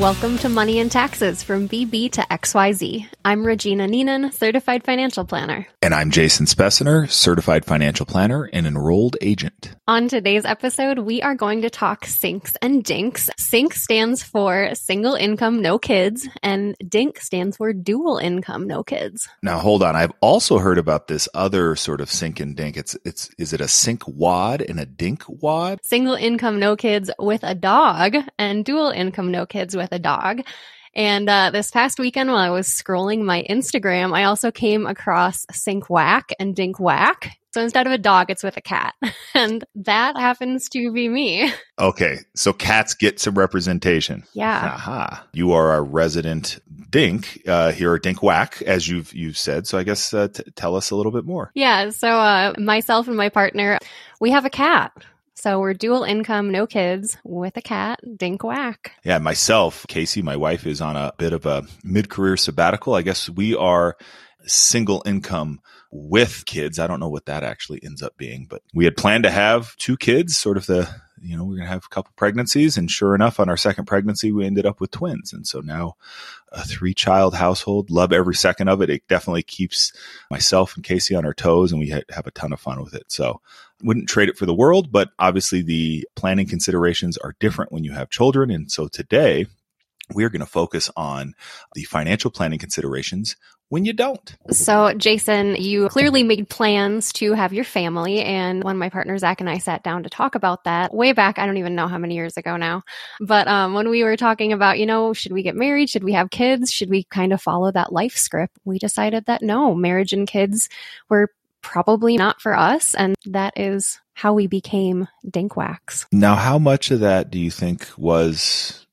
Welcome to Money and Taxes from BB to XYZ. I'm Regina Neenan, certified financial planner. And I'm Jason Speciner, certified financial planner and enrolled agent. On today's episode, we are going to talk sinks and dinks. SINK stands for single income, no kids, and DINK stands for dual income, no kids. Now hold on. I've also heard about this other sort of sink and dink. It's it's is it a sink wad and a dink wad? Single income, no kids with a dog, and dual income, no kids with a dog. And uh, this past weekend, while I was scrolling my Instagram, I also came across SINKWAC and DINKWAC. So instead of a dog, it's with a cat. And that happens to be me. Okay. So cats get some representation. Yeah. Aha. You are our resident dink uh, here at DINKWAC, as you've you've said. So I guess uh, t- tell us a little bit more. Yeah. So uh, myself and my partner, we have a cat. So we're dual income, no kids, with a cat, DINKWAC. Yeah, myself, Casey, my wife is on a bit of a mid-career sabbatical. I guess we are single income with kids. I don't know what that actually ends up being, but we had planned to have two kids, sort of the you know, we're going to have a couple pregnancies. And sure enough, on our second pregnancy, we ended up with twins. And so now a three child household, love every second of it. It definitely keeps myself and Casey on our toes and we have a ton of fun with it. So wouldn't trade it for the world, but obviously the planning considerations are different when you have children. And so today we're going to focus on the financial planning considerations when you don't. So, Jason, you clearly made plans to have your family. And when my partner Zach and I sat down to talk about that way back, I don't even know how many years ago now. But um, when we were talking about, you know, should we get married? Should we have kids? Should we kind of follow that life script? We decided that no, marriage and kids were probably not for us. And that is how we became DINKWACs. Now, how much of that do you think was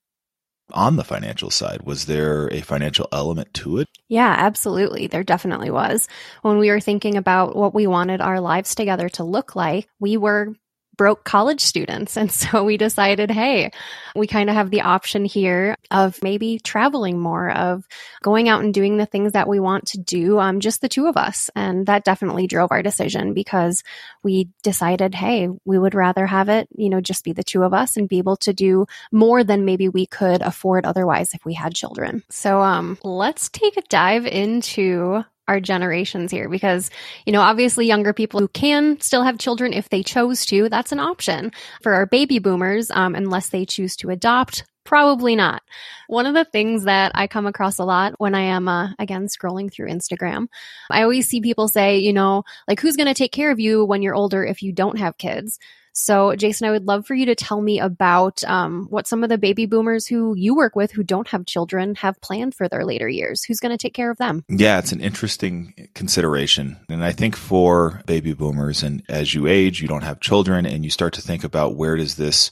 on the financial side? Was there a financial element to it? Yeah, absolutely. There definitely was. When we were thinking about what we wanted our lives together to look like, we were broke college students. And so we decided, hey, we kind of have the option here of maybe traveling more, of going out and doing the things that we want to do, um, just the two of us. And that definitely drove our decision because we decided, hey, we would rather have it, you know, just be the two of us and be able to do more than maybe we could afford otherwise if we had children. So um, let's take a dive into our generations here because, you know, obviously younger people who can still have children if they chose to, that's an option. For our baby boomers, um, unless they choose to adopt, Probably not. One of the things that I come across a lot when I am, uh, again, scrolling through Instagram, I always see people say, you know, like, who's going to take care of you when you're older if you don't have kids? So, Jason, I would love for you to tell me about um, what some of the baby boomers who you work with who don't have children have planned for their later years. Who's going to take care of them? Yeah, it's an interesting consideration. And I think for baby boomers, and as you age, you don't have children, and you start to think about where does this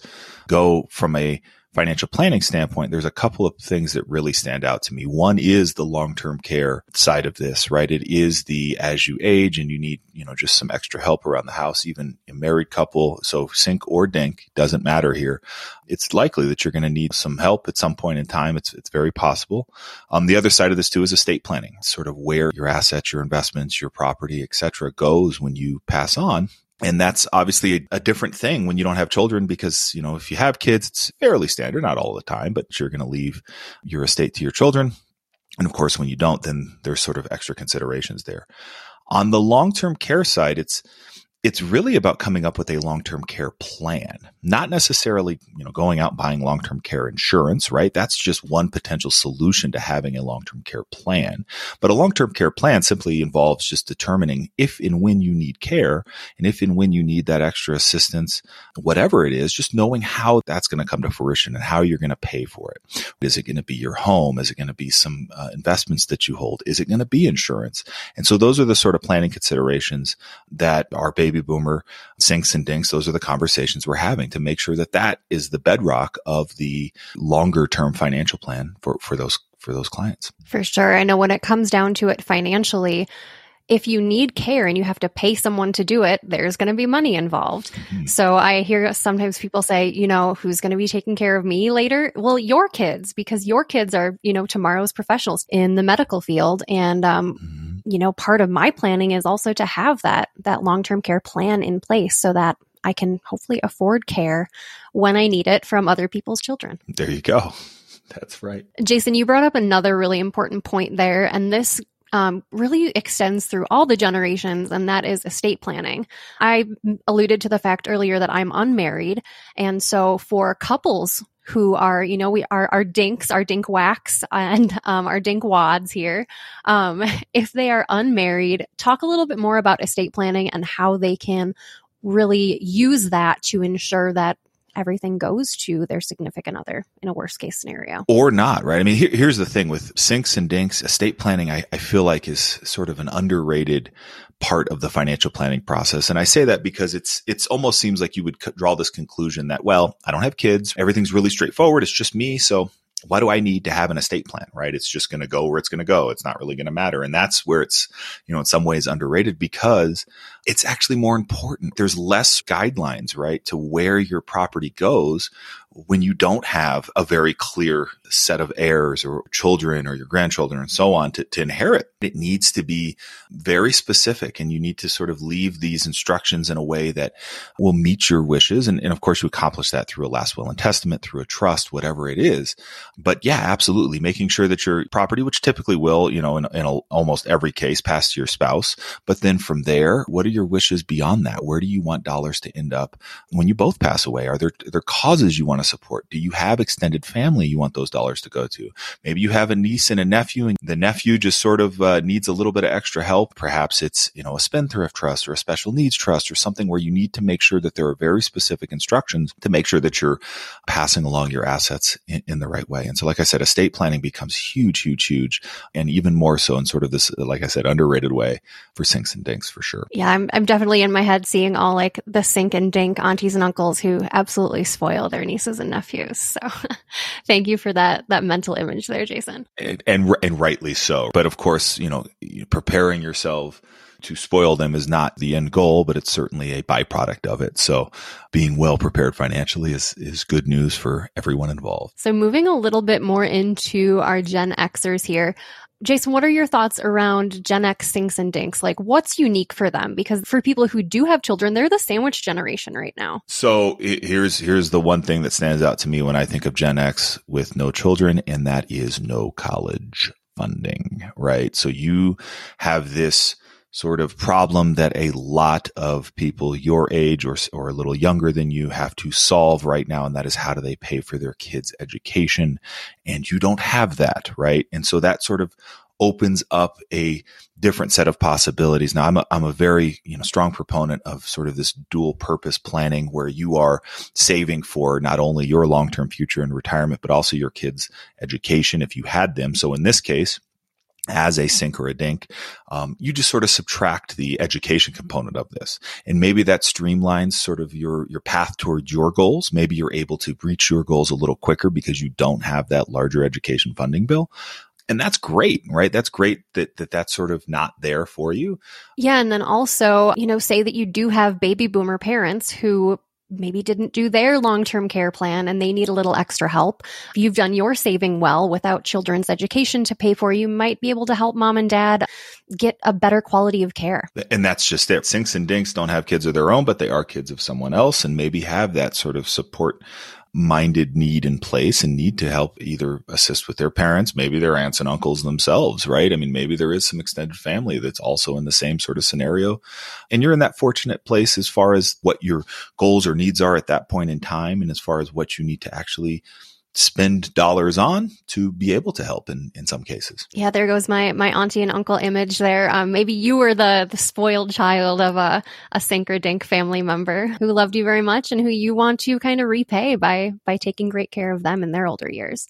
go from a financial planning standpoint, there's a couple of things that really stand out to me. One is the long-term care side of this, right? It is the as you age and you need, you know, just some extra help around the house, even a married couple. So sink or dink doesn't matter here. It's likely that you're going to need some help at some point in time. It's, it's very possible. Um, the other side of this too is estate planning, sort of where your assets, your investments, your property, et cetera, goes when you pass on and that's obviously a, a, different thing when you don't have children because you know if you have kids it's fairly standard not all the time but you're going to leave your estate to your children. And of course when you don't then there's sort of extra considerations there. On the long-term care side it's it's really about coming up with a long-term care plan, not necessarily, you know, going out and buying long-term care insurance, right? That's just one potential solution to having a long-term care plan. But a long-term care plan simply involves just determining if and when you need care and if and when you need that extra assistance, whatever it is, just knowing how that's going to come to fruition and how you're going to pay for it. Is it going to be your home? Is it going to be some uh, investments that you hold? Is it going to be insurance? And so those are the sort of planning considerations that are based baby boomer sinks and dinks. Those are the conversations we're having to make sure that that is the bedrock of the longer term financial plan for, for those, for those clients. For sure. I know when it comes down to it financially, if you need care and you have to pay someone to do it, there's going to be money involved. Mm-hmm. So I hear sometimes people say, you know, who's going to be taking care of me later? Well, your kids, because your kids are, you know, tomorrow's professionals in the medical field. And, um, mm-hmm you know, part of my planning is also to have that that long-term care plan in place so that I can hopefully afford care when I need it from other people's children. There you go. That's right. Jason, you brought up another really important point there, and this um, really extends through all the generations, and that is estate planning. I alluded to the fact earlier that I'm unmarried. And so for couples who are, you know, we are our dinks, our DINKWACs and um, our dink wads here. Um, if they are unmarried, talk a little bit more about estate planning and how they can really use that to ensure that everything goes to their significant other in a worst case scenario. Or not, right? I mean, here, here's the thing with sinks and dinks, estate planning, I, I feel like is sort of an underrated part of the financial planning process. And I say that because it's, it's almost seems like you would draw this conclusion that, well, I don't have kids. Everything's really straightforward. It's just me. So why do I need to have an estate plan, right? It's just going to go where it's going to go. It's not really going to matter. And that's where it's, you know, in some ways underrated because it's actually more important. There's less guidelines, right, to where your property goes when you don't have a very clear set of heirs or children or your grandchildren and so on to, to inherit. It needs to be very specific and you need to sort of leave these instructions in a way that will meet your wishes. And, and of course you accomplish that through a last will and testament, through a trust, whatever it is. But yeah, absolutely making sure that your property, which typically will, you know, in, in a, almost every case pass to your spouse. But then from there, what are your wishes beyond that? Where do you want dollars to end up when you both pass away? Are there, are there causes you want to support? Do you have extended family you want those dollars to go to? Maybe you have a niece and a nephew and the nephew just sort of uh, needs a little bit of extra help. Perhaps it's, you know, a spendthrift trust or a special needs trust or something where you need to make sure that there are very specific instructions to make sure that you're passing along your assets in, in the right way. And so, like I said, estate planning becomes huge, huge, huge, and even more so in sort of this, like I said, underrated way for sinks and dinks for sure. Yeah, I'm, I'm definitely in my head seeing all like the sink and dink aunties and uncles who absolutely spoil their nieces nieces and nephews. So thank you for that that mental image there, Jason. And, and and rightly so. But of course, you know, preparing yourself to spoil them is not the end goal, but it's certainly a byproduct of it. So being well prepared financially is, is good news for everyone involved. So moving a little bit more into our Gen Xers here, Jason, what are your thoughts around Gen X sinks and dinks? Like, what's unique for them? Because for people who do have children, they're the sandwich generation right now. So here's here's the one thing that stands out to me when I think of Gen X with no children, and that is no college funding. Right. So you have this sort of problem that a lot of people your age or, or a little younger than you have to solve right now. And that is how do they pay for their kids' education? And you don't have that, right? And so that sort of opens up a different set of possibilities. Now I'm a, I'm a very, you know, strong proponent of sort of this dual purpose planning where you are saving for not only your long-term future and retirement, but also your kids' education if you had them. So in this case, as a sink or a dink, um, you just sort of subtract the education component of this, and maybe that streamlines sort of your your path towards your goals. Maybe you're able to reach your goals a little quicker because you don't have that larger education funding bill. And that's great, right? That's great that, that that's sort of not there for you. Yeah. And then also, you know, say that you do have baby boomer parents who maybe didn't do their long term care plan and they need a little extra help. If you've done your saving well without children's education to pay for, you might be able to help mom and dad get a better quality of care. And that's just it. Sinks and dinks don't have kids of their own, but they are kids of someone else and maybe have that sort of support minded need in place and need to help either assist with their parents, maybe their aunts and uncles themselves, right? I mean, maybe there is some extended family that's also in the same sort of scenario. And you're in that fortunate place as far as what your goals or needs are at that point in time and as far as what you need to actually spend dollars on to be able to help in, in some cases. Yeah, there goes my, my auntie and uncle image there. Um, maybe you were the, the spoiled child of a, a sink or dink family member who loved you very much and who you want to kind of repay by, by taking great care of them in their older years.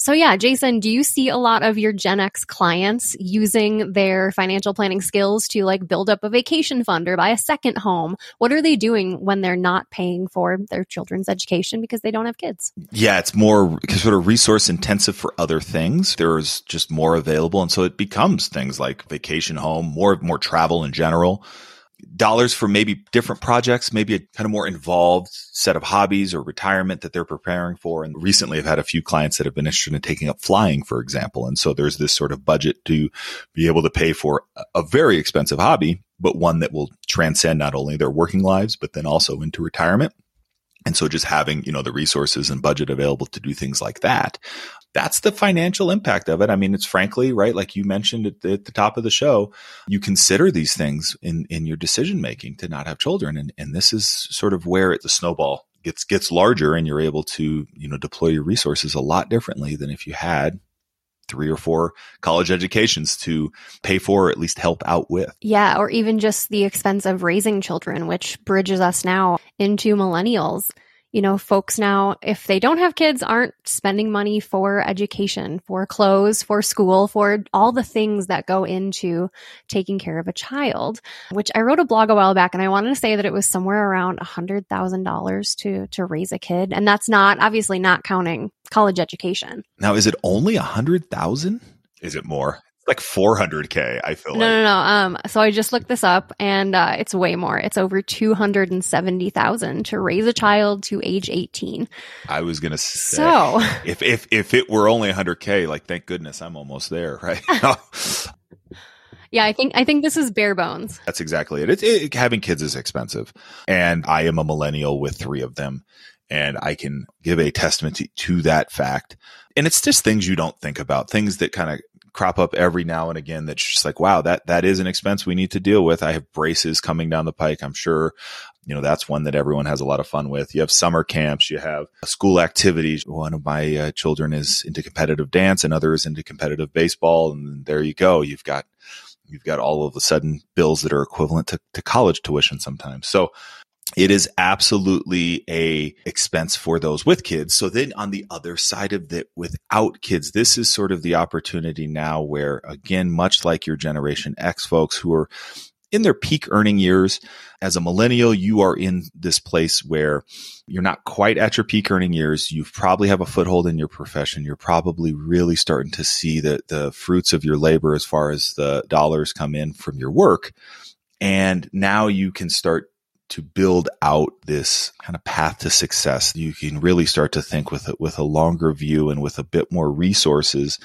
So yeah, Jason, do you see a lot of your Gen X clients using their financial planning skills to like build up a vacation fund or buy a second home? What are they doing when they're not paying for their children's education because they don't have kids? Yeah, it's more sort of resource intensive for other things. There's just more available. And so it becomes things like vacation home, more, more travel in general dollars for maybe different projects, maybe a kind of more involved set of hobbies or retirement that they're preparing for. And recently I've had a few clients that have been interested in taking up flying, for example. And so there's this sort of budget to be able to pay for a very expensive hobby, but one that will transcend not only their working lives, but then also into retirement. And so just having, you know, the resources and budget available to do things like that, that's the financial impact of it. I mean, it's frankly, right, like you mentioned at the, at the top of the show, you consider these things in, in your decision making to not have children. And, and this is sort of where it, the snowball gets gets larger and you're able to, you know, deploy your resources a lot differently than if you had three or four college educations to pay for or at least help out with. Yeah, or even just the expense of raising children, which bridges us now into millennials you know, folks now, if they don't have kids, aren't spending money for education, for clothes, for school, for all the things that go into taking care of a child, which I wrote a blog a while back and I wanted to say that it was somewhere around a hundred thousand dollars to, to raise a kid. And that's not obviously not counting college education. Now, is it only a hundred thousand? Is it more? Like 400k i feel no like. no no. Um so i just looked this up and uh, it's way more. It's over 270000 to raise a child to age 18 i was gonna say so if if if it were only 100k like thank goodness i'm almost there right? Yeah i think i think this is bare bones. That's exactly it. It's it, having kids is expensive. And i am a millennial with three of them and i can give a testament to, to that fact. And it's just things you don't think about things that kind of crop up every now and again that's just like, wow, that, that is an expense we need to deal with. I have braces coming down the pike. I'm sure, you know, that's one that everyone has a lot of fun with. You have summer camps, you have school activities. One of my uh, children is into competitive dance and others into competitive baseball. And there you go. You've got, you've got all of a sudden bills that are equivalent to, to college tuition sometimes. So it is absolutely a expense for those with kids. So then on the other side of it, without kids, this is sort of the opportunity now where again, much like your generation X folks who are in their peak earning years, as a millennial, you are in this place where you're not quite at your peak earning years. You probably have a foothold in your profession. You're probably really starting to see the, the fruits of your labor as far as the dollars come in from your work. And now you can start to build out this kind of path to success. You can really start to think with a, with a longer view and with a bit more resources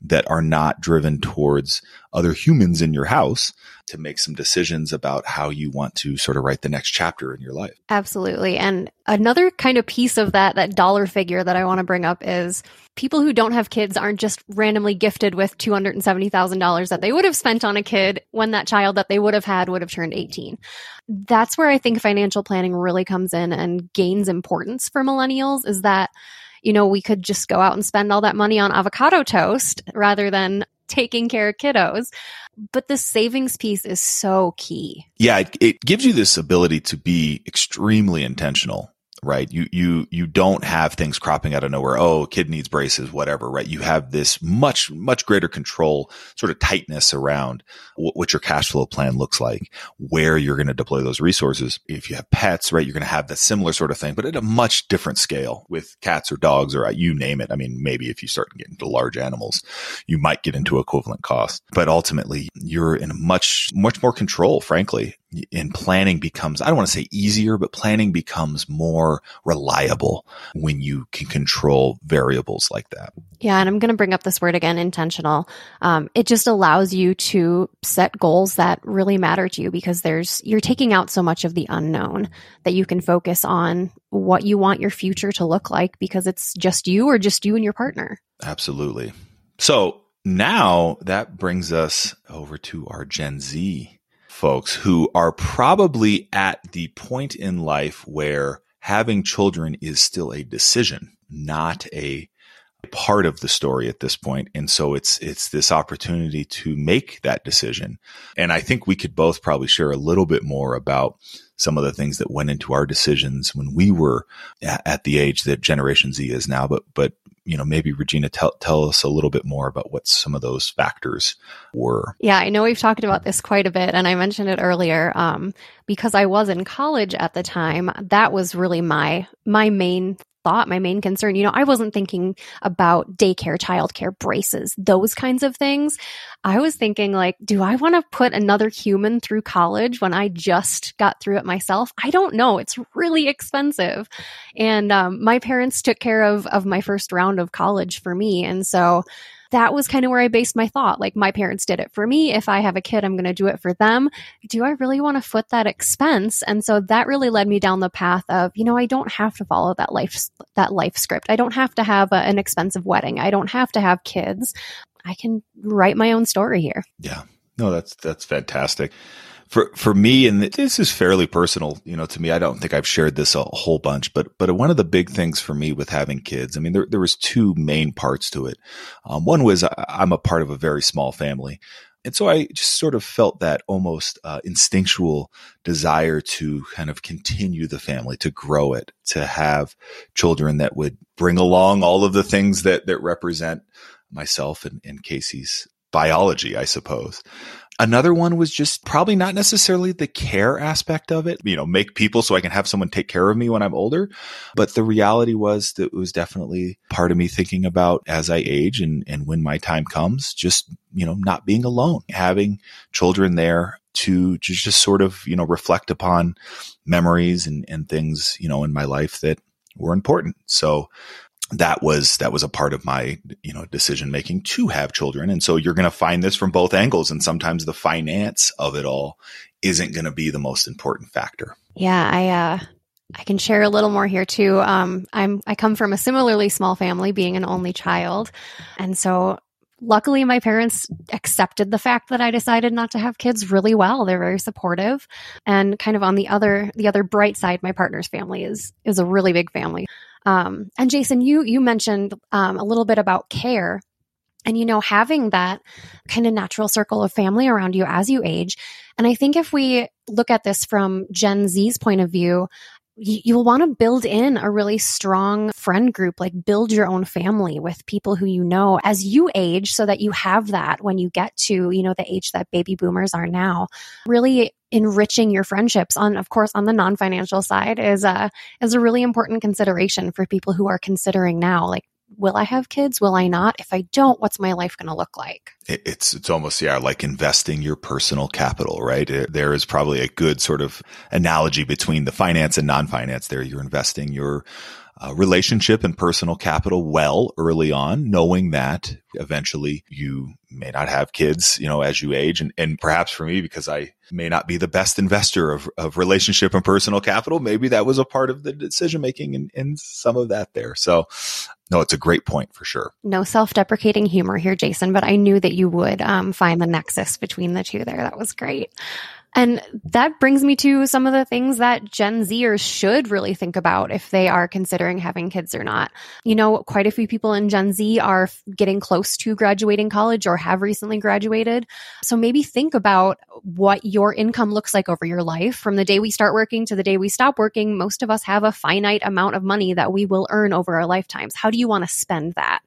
that are not driven towards other humans in your house to make some decisions about how you want to sort of write the next chapter in your life. Absolutely. And another kind of piece of that that dollar figure that I want to bring up is people who don't have kids aren't just randomly gifted with $270,000 that they would have spent on a kid when that child that they would have had would have turned 18. That's where I think financial planning really comes in and gains importance for millennials is that you know, we could just go out and spend all that money on avocado toast rather than taking care of kiddos. But the savings piece is so key. Yeah, it, it gives you this ability to be extremely intentional right? You, you, you don't have things cropping out of nowhere. Oh, kid needs braces, whatever, right? You have this much, much greater control, sort of tightness around w- what your cash flow plan looks like, where you're going to deploy those resources. If you have pets, right, you're going to have that similar sort of thing, but at a much different scale with cats or dogs or uh, you name it. I mean, maybe if you start getting to large animals, you might get into equivalent cost, but ultimately you're in much, much more control, frankly, and planning becomes, I don't want to say easier, but planning becomes more reliable when you can control variables like that. Yeah. And I'm going to bring up this word again, intentional. Um, it just allows you to set goals that really matter to you because there's, you're taking out so much of the unknown that you can focus on what you want your future to look like because it's just you or just you and your partner. Absolutely. So now that brings us over to our Gen Z folks who are probably at the point in life where having children is still a decision, not a part of the story at this. And so it's, it's this opportunity to make that decision. And I think we could both probably share a little bit more about some of the things that went into our decisions when we were at, the age that Generation Z is now. But, but you know, maybe Regina tell tell us a little bit more about what some of those factors were. Yeah, I know we've talked about this quite a bit, and I mentioned it earlier. Um, because I was in college at the time, that was really my my main thought, my main concern. You know, I wasn't thinking about daycare, childcare, braces, those kinds of things. I was thinking like, do I want to put another human through college when I just got through it myself? I don't know. It's really expensive. And um, my parents took care of of my first round of college for me. And so that was kind of where I based my thought. Like my parents did it for me. If I have a kid, I'm going to do it for them. Do I really want to foot that expense? And so that really led me down the path of, you know, I don't have to follow that life, that life script. I don't have to have a, an expensive wedding. I don't have to have kids. I can write my own story here. Yeah. No, that's, that's fantastic for for me, and this is fairly personal, you know, to me. I don't think I've shared this a whole bunch, but but one of the big things for me with having kids, I mean, there there was two main parts to it. Um, one was I'm a part of a very small family, and so I just sort of felt that almost uh, instinctual desire to kind of continue the family, to grow it, to have children that would bring along all of the things that that represent myself and, and Casey's biology, I suppose. Another one was just probably not necessarily the care aspect of it, you know, make people so I can have someone take care of me when I'm older. But the reality was that it was definitely part of me thinking about as I age and, and when my time comes, just, you know, not being alone, having children there to just, sort of, you know, reflect upon memories and, and things, you know, in my life that were important. So that was that was a part of my you know decision making to have children and so you're going to find this from both angles and sometimes the finance of it all isn't going to be the most important factor yeah i uh I can share a little more here too. Um, I'm I come from a similarly small family, being an only child, and so luckily my parents accepted the fact that I decided not to have kids really well. They're very supportive, and kind of on the other the other bright side, my partner's family is is a really big family. Um, and Jason, you you mentioned um, a little bit about care, and you know having that kind of natural circle of family around you as you age. And I think if we look at this from Gen Z's point of view, you'll want to build in a really strong friend group, like build your own family with people who you know as you age so that you have that when you get to, you know, the age that baby boomers are now. Really enriching your friendships on of course on the non-financial side is a is a really important consideration for people who are considering now like will I have kids? Will I not? If I don't, what's my life going to look like? It's it's almost yeah like investing your personal capital, right? It, there is probably a good sort of analogy between the finance and non-finance. There, you're investing your uh, relationship and personal capital well early on, knowing that eventually you may not have kids, you know, as you age. And, and perhaps for me, because I may not be the best investor of, of relationship and personal capital, maybe that was a part of the decision making and, and some of that there. So no, it's a great point for sure. No self deprecating humor here, Jason, but I knew that you would um, find the nexus between the two there. That was great. And that brings me to some of the things that Gen Zers should really think about if they are considering having kids or not. You know, quite a few people in Gen Z are getting close to graduating college or have recently graduated. So maybe think about what your income looks like over your life. From the day we start working to the day we stop working, most of us have a finite amount of money that we will earn over our lifetimes. How do you want to spend that?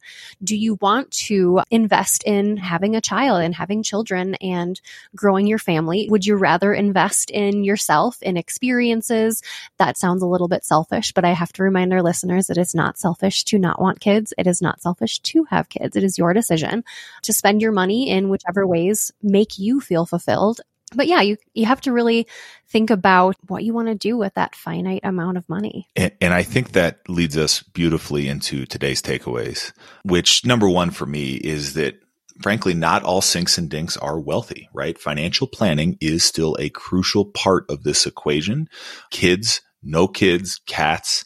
Do you want to invest in having a child and having children and growing your family? Would you rather rather invest in yourself, in experiences. That sounds a little bit selfish, but I have to remind our listeners it is not selfish to not want kids. It is not selfish to have kids. It is your decision to spend your money in whichever ways make you feel fulfilled but yeah, you you have to really think about what you want to do with that finite amount of money. And, and, I think that leads us beautifully into today's takeaways, which number one for me is that frankly, not all sinks and dinks are wealthy, right? Financial planning is still a crucial part of this equation. Kids, no kids, cats,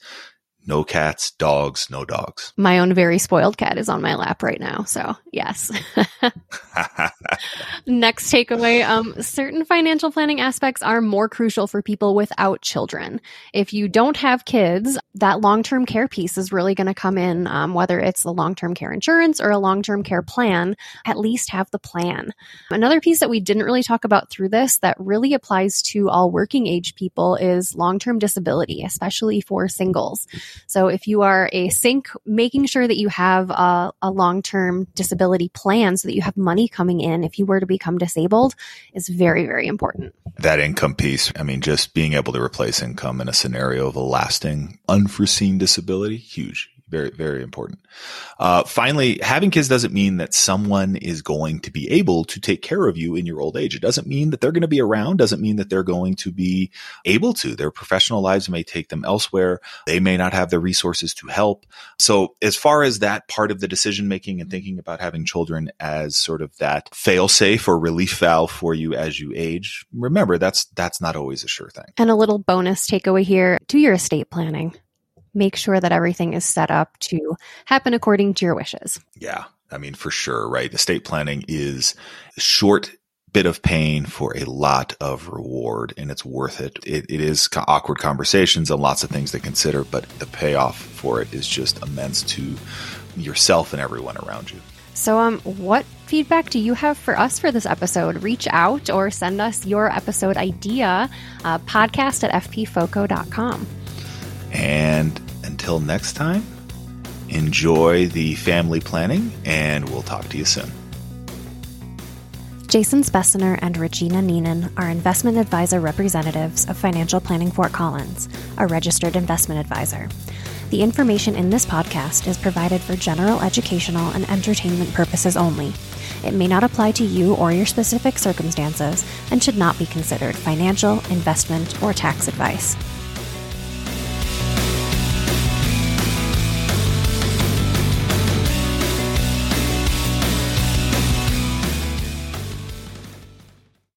no cats, dogs, no dogs. My own very spoiled cat is on my lap right now. So, yes. Next takeaway um, certain financial planning aspects are more crucial for people without children. If you don't have kids, that long term care piece is really going to come in, um, whether it's the long term care insurance or a long term care plan, at least have the plan. Another piece that we didn't really talk about through this that really applies to all working age people is long term disability, especially for singles. So if you are a sink, making sure that you have a, a long term disability plan so that you have money coming in if you were to become disabled is very, very important. That income piece, I mean, just being able to replace income in a scenario of a lasting, unforeseen disability, huge, very, very important. Uh, finally, having kids doesn't mean that someone is going to be able to take care of you in your old age. It doesn't mean that they're going to be around, doesn't mean that they're going to be able to. Their professional lives may take them elsewhere. They may not have the resources to help. So as far as that part of the decision making and thinking about having children as sort of that fail safe or relief valve for you as you age, remember that's, that's not always a sure thing. And a little bonus takeaway here do your estate planning make sure that everything is set up to happen according to your wishes. Yeah. I mean, for sure, right? Estate planning is a short bit of pain for a lot of reward and it's worth it. it. It is awkward conversations and lots of things to consider, but the payoff for it is just immense to yourself and everyone around you. So, um, what feedback do you have for us for this episode? Reach out or send us your episode idea, uh, podcast at fpfoco.com. And until next time, enjoy the family planning, and we'll talk to you soon. Jason Speciner and Regina Neenan are investment advisor representatives of Financial Planning Fort Collins, a registered investment advisor. The information in this podcast is provided for general educational and entertainment purposes only. It may not apply to you or your specific circumstances and should not be considered financial, investment, or tax advice.